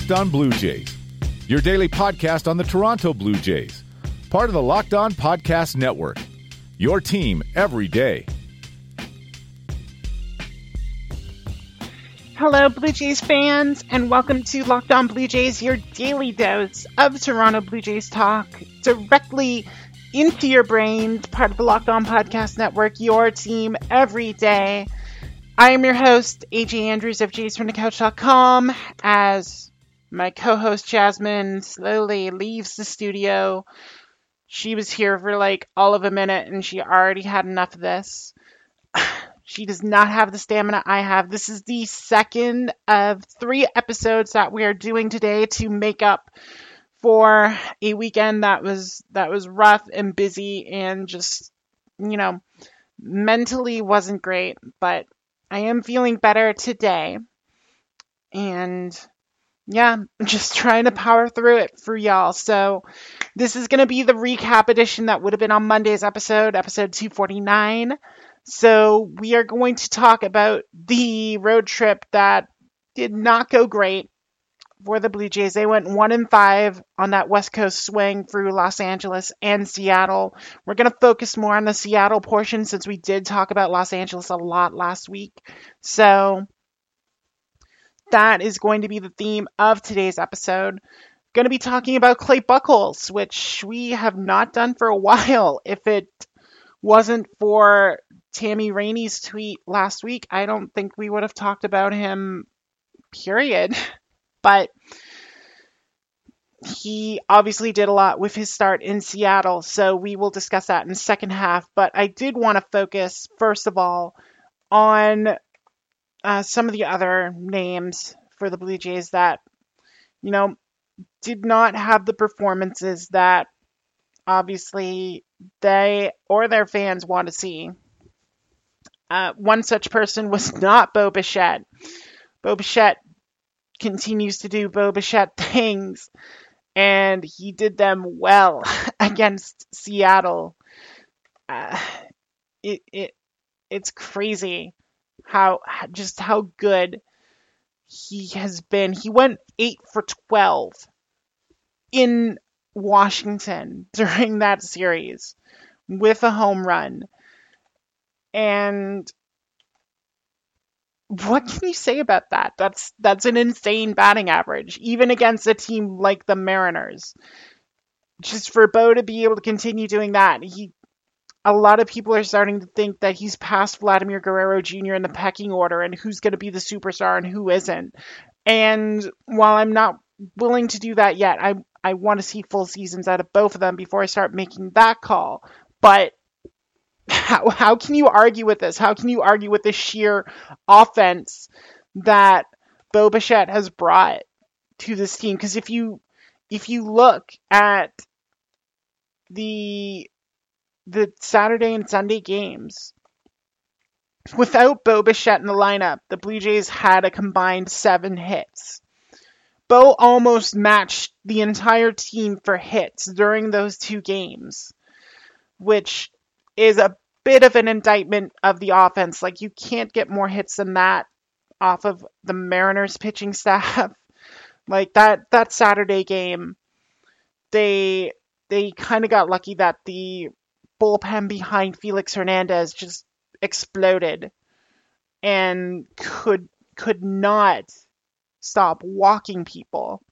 Locked On Blue Jays, your daily podcast on the Toronto Blue Jays, part of the Locked On Podcast Network. Your team every day. Hello, Blue Jays fans, and welcome to Locked On Blue Jays, your daily dose of Toronto Blue Jays talk directly into your brain, part of the Locked On Podcast Network, your team every day. I am your host, AJ Andrews of JaysFromTheCouch.com, as my co-host Jasmine slowly leaves the studio. She was here for like all of a minute and she already had enough of this. She does not have the stamina I have. This is the second of three episodes that we are doing today to make up for a weekend that was that was rough and busy and just you know mentally wasn't great, but I am feeling better today. And yeah, just trying to power through it for y'all. So, this is going to be the recap edition that would have been on Monday's episode, episode 249. So, we are going to talk about the road trip that did not go great for the Blue Jays. They went 1 and 5 on that West Coast swing through Los Angeles and Seattle. We're going to focus more on the Seattle portion since we did talk about Los Angeles a lot last week. So, that is going to be the theme of today's episode. Going to be talking about Clay Buchholz, which we have not done for a while. If it wasn't for Tammy Rainey's tweet last week, I don't think we would have talked about him, period. But he obviously did a lot with his start in Seattle, so we will discuss that in the second half. But I did want to focus, first of all, on uh, some of the other names for the Blue Jays that, you know, did not have the performances that obviously they or their fans want to see. Uh, one such person was not Bo Bichette. Bo Bichette continues to do Bo Bichette things, and he did them well against Seattle. Uh, it it it's crazy how just how good he has been. He went 8 for 12 in Washington during that series with a home run. And what can you say about that? That's that's an insane batting average, even against a team like the Mariners. Just for Bo to be able to continue doing that, he a lot of people are starting to think that he's past Vladimir Guerrero Jr. in the pecking order and who's going to be the superstar and who isn't. And while I'm not willing to do that yet, I I want to see full seasons out of both of them before I start making that call. But how how can you argue with this? How can you argue with the sheer offense that Bo Bichette has brought to this team? Because if you if you look at the the Saturday and Sunday games, without Bo Bichette in the lineup, the Blue Jays had a combined seven hits. Bo almost matched the entire team for hits during those two games, which is a bit of an indictment of the offense. Like, you can't get more hits than that off of the Mariners pitching staff. like that that Saturday game, they they kind of got lucky that the bullpen behind Felix Hernandez just exploded and could could not stop walking people.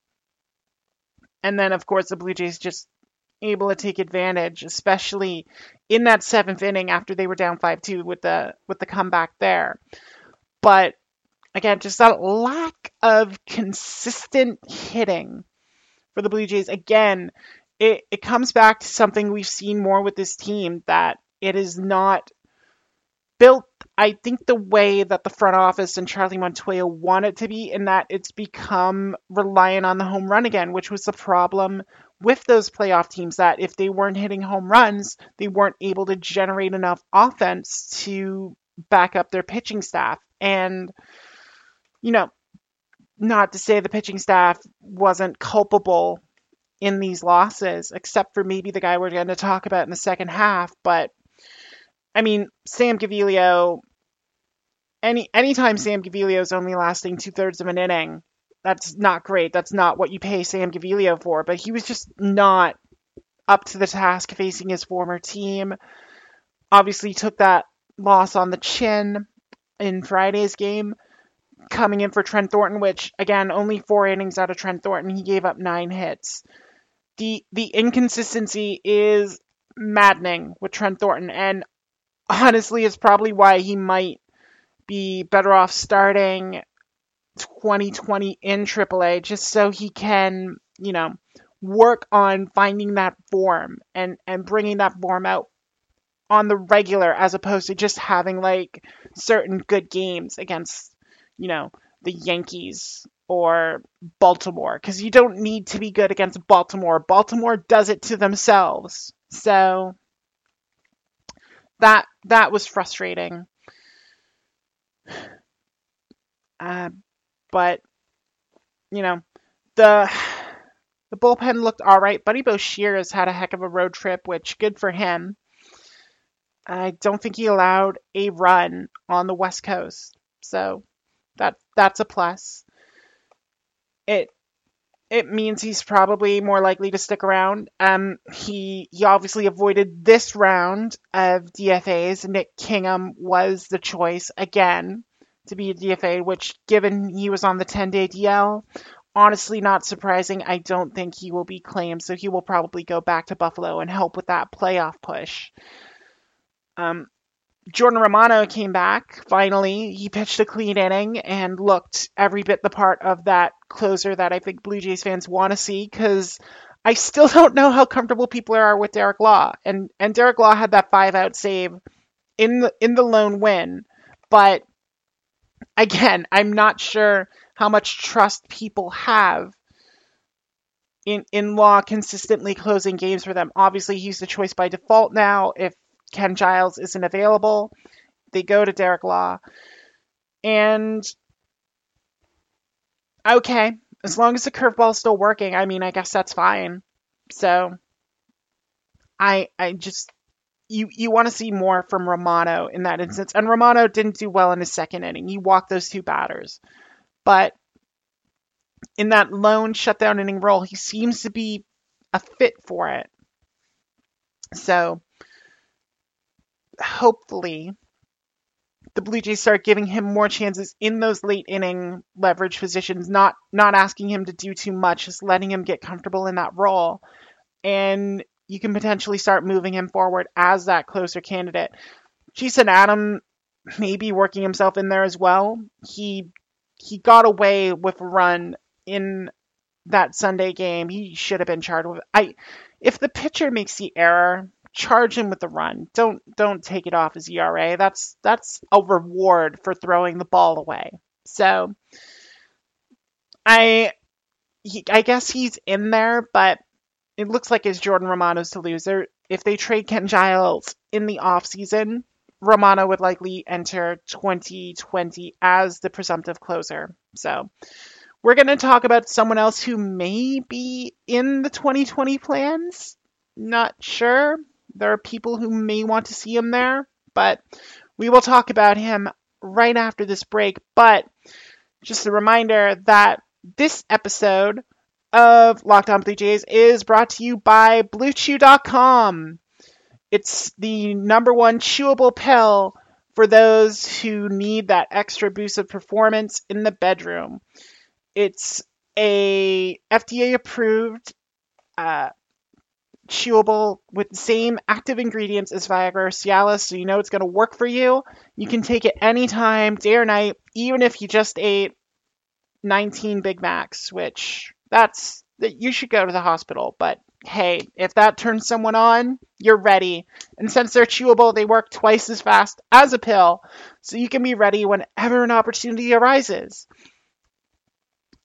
And then of course the Blue Jays just able to take advantage, especially in that seventh inning after they were down five two with the with the comeback there. But again, just a lack of consistent hitting for the Blue Jays. Again, it, it comes back to something we've seen more with this team that it is not built, I think, the way that the front office and Charlie Montoyo want it to be, in that it's become reliant on the home run again, which was the problem with those playoff teams that if they weren't hitting home runs, they weren't able to generate enough offense to back up their pitching staff. And, you know, not to say the pitching staff wasn't culpable in these losses, except for maybe the guy we're going to talk about in the second half. But I mean, Sam Gaviglio. Any anytime Sam Gaviglio is only lasting two thirds of an inning, that's not great. That's not what you pay Sam Gaviglio for, but he was just not up to the task facing his former team. Obviously, took that loss on the chin in Friday's game, coming in for Trent Thornton, which again only four innings out of Trent Thornton, he gave up nine hits. The the inconsistency is maddening with Trent Thornton, and honestly, it's probably why he might be better off starting 2020 in AAA, just so he can, you know, work on finding that form and and bringing that form out on the regular as opposed to just having like certain good games against, you know, the Yankees or Baltimore because you don't need to be good against Baltimore. Baltimore does it to themselves. So that that was frustrating. Uh, but you know, the the bullpen looked all right. Buddy Boshers has had a heck of a road trip, which good for him. I don't think he allowed a run on the West Coast, so that that's a plus. It it means he's probably more likely to stick around. Um, he he obviously avoided this round of DFAs. Nick Kingham was the choice again to be a DFA, which, given he was on the 10 day DL, honestly not surprising. I don't think he will be claimed, so he will probably go back to Buffalo and help with that playoff push. Um, Jordan Romano came back finally. He pitched a clean inning and looked every bit the part of that closer that I think Blue Jays fans want to see because I still don't know how comfortable people are with Derek Law. And and Derek Law had that five out save in the in the lone win, but again, I'm not sure how much trust people have in in Law consistently closing games for them. Obviously, he's the choice by default now. If Ken Giles isn't available, they go to Derek Law. And okay, as long as the curveball's still working, I mean, I guess that's fine. So I I just you you want to see more from Romano in that instance. And Romano didn't do well in his second inning. He walked those two batters. But in that lone shutdown inning role, he seems to be a fit for it. So hopefully the Blue Jays start giving him more chances in those late inning leverage positions, not not asking him to do too much, just letting him get comfortable in that role. And you can potentially start moving him forward as that closer candidate. Jason Adam may be working himself in there as well. He he got away with a run in that Sunday game. He should have been charged with I if the pitcher makes the error, charge him with the run. Don't don't take it off his ERA. That's that's a reward for throwing the ball away. So I he, I guess he's in there, but it looks like it's Jordan Romano's to lose. There, if they trade Ken Giles in the offseason, Romano would likely enter 2020 as the presumptive closer. So we're going to talk about someone else who may be in the 2020 plans. Not sure. There are people who may want to see him there, but we will talk about him right after this break. But just a reminder that this episode of Locked On Blue Jays is brought to you by BlueChew.com. It's the number one chewable pill for those who need that extra boost of performance in the bedroom. It's a FDA approved uh, chewable with the same active ingredients as Viagra or Cialis, so you know it's going to work for you. You can take it anytime, day or night, even if you just ate 19 Big Macs, which that's that you should go to the hospital. But hey, if that turns someone on, you're ready. And since they're chewable, they work twice as fast as a pill, so you can be ready whenever an opportunity arises.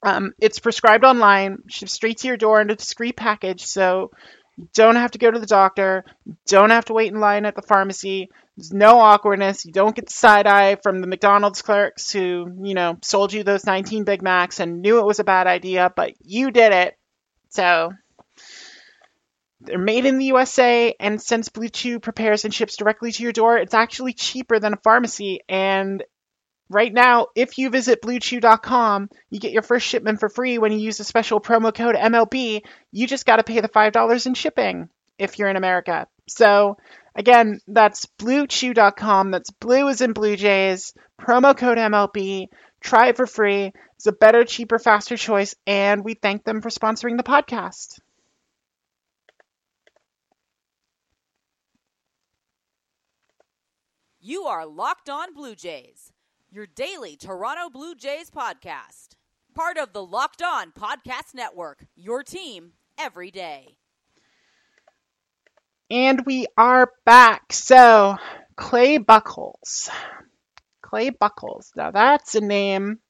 Um, it's prescribed online, shipped straight to your door in a discreet package, so don't have to go to the doctor, don't have to wait in line at the pharmacy. There's no awkwardness. You don't get the side eye from the McDonald's clerks who, you know, sold you those 19 Big Macs and knew it was a bad idea, but you did it. So they're made in the USA, and since Blue Chew prepares and ships directly to your door, it's actually cheaper than a pharmacy, and right now, if you visit bluechew.com, you get your first shipment for free when you use the special promo code MLB. You just got to pay the $5 in shipping if you're in America. So, again, that's bluechew.com. That's blue as in Blue Jays, promo code MLB. Try it for free. It's a better, cheaper, faster choice, and we thank them for sponsoring the podcast. You are Locked On Blue Jays, your daily Toronto Blue Jays podcast. Part of the Locked On Podcast Network, your team every day. And we are back. So, Clay Buchholz. Clay Buchholz. Now, that's a name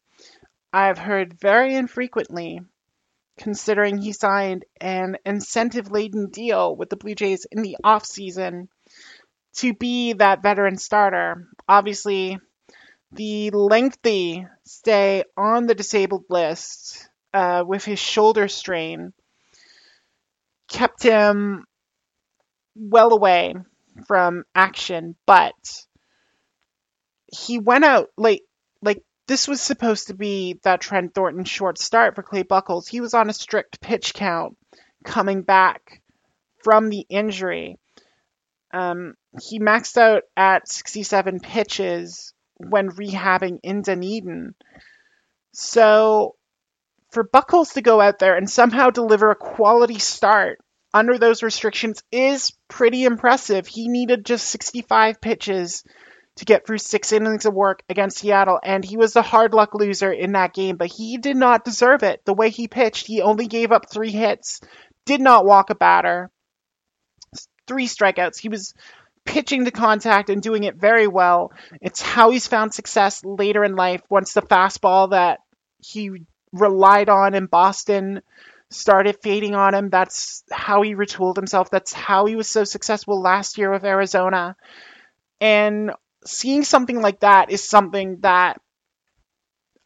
I've heard very infrequently, considering he signed an incentive laden deal with the Blue Jays in the offseason to be that veteran starter. Obviously, the lengthy stay on the disabled list uh, with his shoulder strain kept him well away from action, but he went out like like this was supposed to be that Trent Thornton short start for Clay Buchholz. He was on a strict pitch count coming back from the injury. Um, he maxed out at 67 pitches when rehabbing in Dunedin. So for Buchholz to go out there and somehow deliver a quality start under those restrictions is pretty impressive. He needed just 65 pitches to get through six innings of work against Seattle, and he was a hard luck loser in that game, but he did not deserve it. The way he pitched, he only gave up three hits, did not walk a batter, three strikeouts. He was pitching to contact and doing it very well. It's how he's found success later in life once the fastball that he relied on in Boston started fading on him. That's how he retooled himself. That's how he was so successful last year with Arizona. And seeing something like that is something that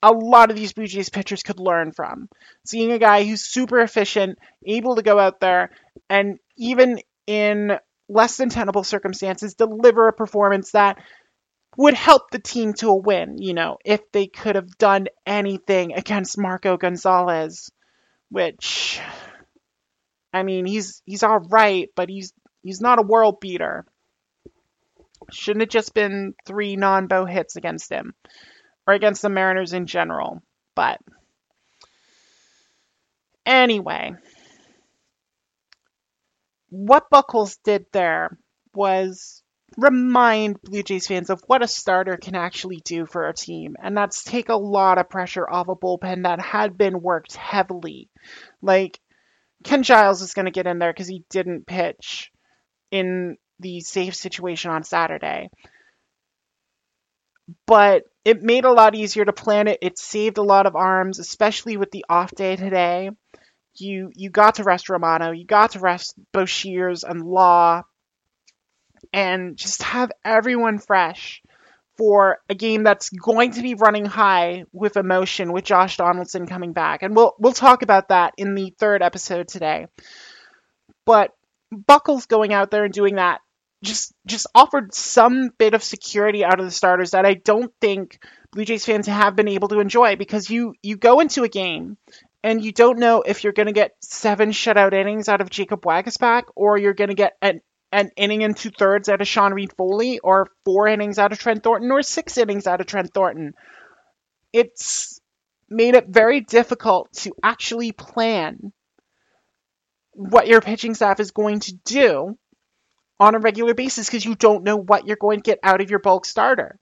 a lot of these Blue Jays pitchers could learn from. Seeing a guy who's super efficient, able to go out there, and even in less than tenable circumstances, deliver a performance that would help the team to a win, you know, if they could have done anything against Marco Gonzalez, which I mean, he's he's all right, but he's he's not a world beater. Shouldn't have just been three non-Bo hits against him or against the Mariners in general. But anyway, what Buchholz did there was remind Blue Jays fans of what a starter can actually do for a team, and that's take a lot of pressure off a bullpen that had been worked heavily. Like Ken Giles is going to get in there because he didn't pitch in the safe situation on Saturday. But it made a lot easier to plan it. It saved a lot of arms, especially with the off day today. You you got to rest Romano, you got to rest Boshers and Law, and just have everyone fresh for a game that's going to be running high with emotion with Josh Donaldson coming back. And we'll we'll talk about that in the third episode today. But Buchholz going out there and doing that just just offered some bit of security out of the starters that I don't think Blue Jays fans have been able to enjoy because you you go into a game and you don't know if you're going to get seven shutout innings out of Jacob Waguespack or you're going to get an an inning and two thirds out of Sean Reid-Foley or four innings out of Trent Thornton or six innings out of Trent Thornton. It's made it very difficult to actually plan what your pitching staff is going to do on a regular basis because you don't know what you're going to get out of your bulk starter.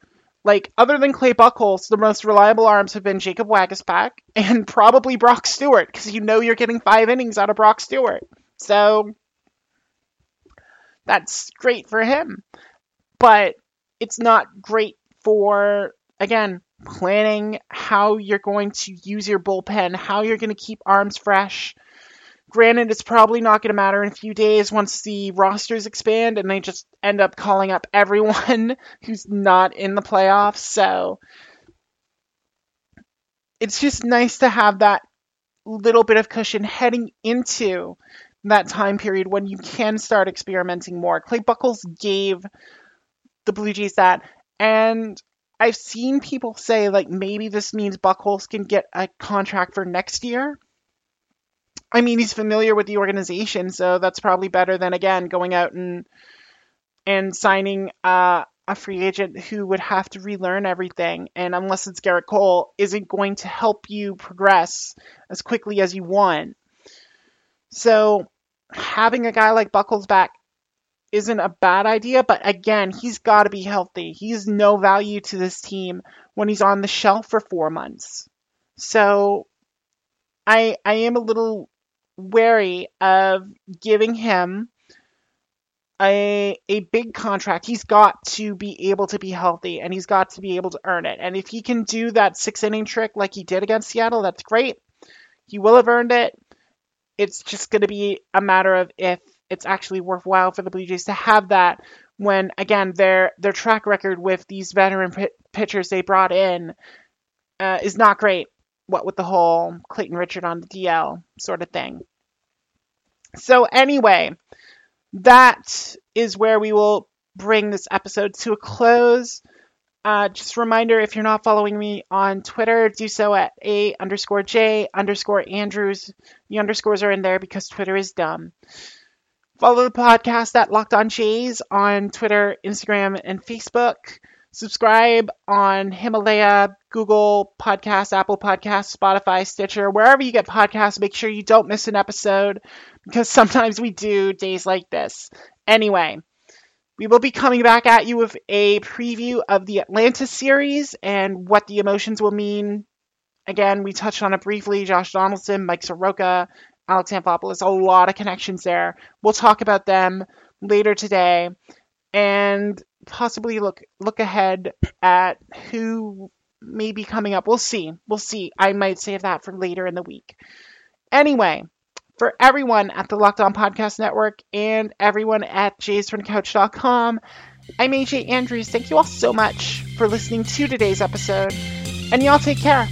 Like, other than Clay Buchholz, the most reliable arms have been Jacob Waguespack and probably Brock Stewart because you know you're getting five innings out of Brock Stewart. So, that's great for him. But it's not great for, again, planning how you're going to use your bullpen, how you're going to keep arms fresh, Granted, it's probably not going to matter in a few days once the rosters expand and they just end up calling up everyone who's not in the playoffs. So it's just nice to have that little bit of cushion heading into that time period when you can start experimenting more. Clay Buchholz gave the Blue Jays that, and I've seen people say like maybe this means Buchholz can get a contract for next year. I mean, he's familiar with the organization, so that's probably better than again going out and and signing uh, a free agent who would have to relearn everything, and unless it's Gerrit Cole, isn't going to help you progress as quickly as you want. So having a guy like Buchholz back isn't a bad idea, but again, he's got to be healthy. He's no value to this team when he's on the shelf for four months. So I I am a little wary of giving him a a big contract. He's got to be able to be healthy and he's got to be able to earn it. And if he can do that six inning trick like he did against Seattle, that's great. He will have earned it. It's just going to be a matter of if it's actually worthwhile for the Blue Jays to have that when again their their track record with these veteran p- pitchers they brought in uh, is not great. What with the whole Clayton Richard on the DL sort of thing. So anyway, that is where we will bring this episode to a close. Uh, just a reminder if you're not following me on Twitter, do so at a underscore j underscore Andrews. The underscores are in there because Twitter is dumb. Follow the podcast at Locked On Jays on Twitter, Instagram, and Facebook. Subscribe on Himalaya, Google Podcasts, Apple Podcasts, Spotify, Stitcher, wherever you get podcasts. Make sure you don't miss an episode because sometimes we do days like this. Anyway, we will be coming back at you with a preview of the Atlanta series and what the emotions will mean. Again, we touched on it briefly. Josh Donaldson, Mike Soroka, Alex Anthopoulos, a lot of connections there. We'll talk about them later today and possibly look look ahead at who may be coming up. We'll see. We'll see. I might save that for later in the week. Anyway, for everyone at the Locked On Podcast Network and everyone at jaysfromthecouch.com, I'm AJ Andrews. Thank you all so much for listening to today's episode, and y'all take care.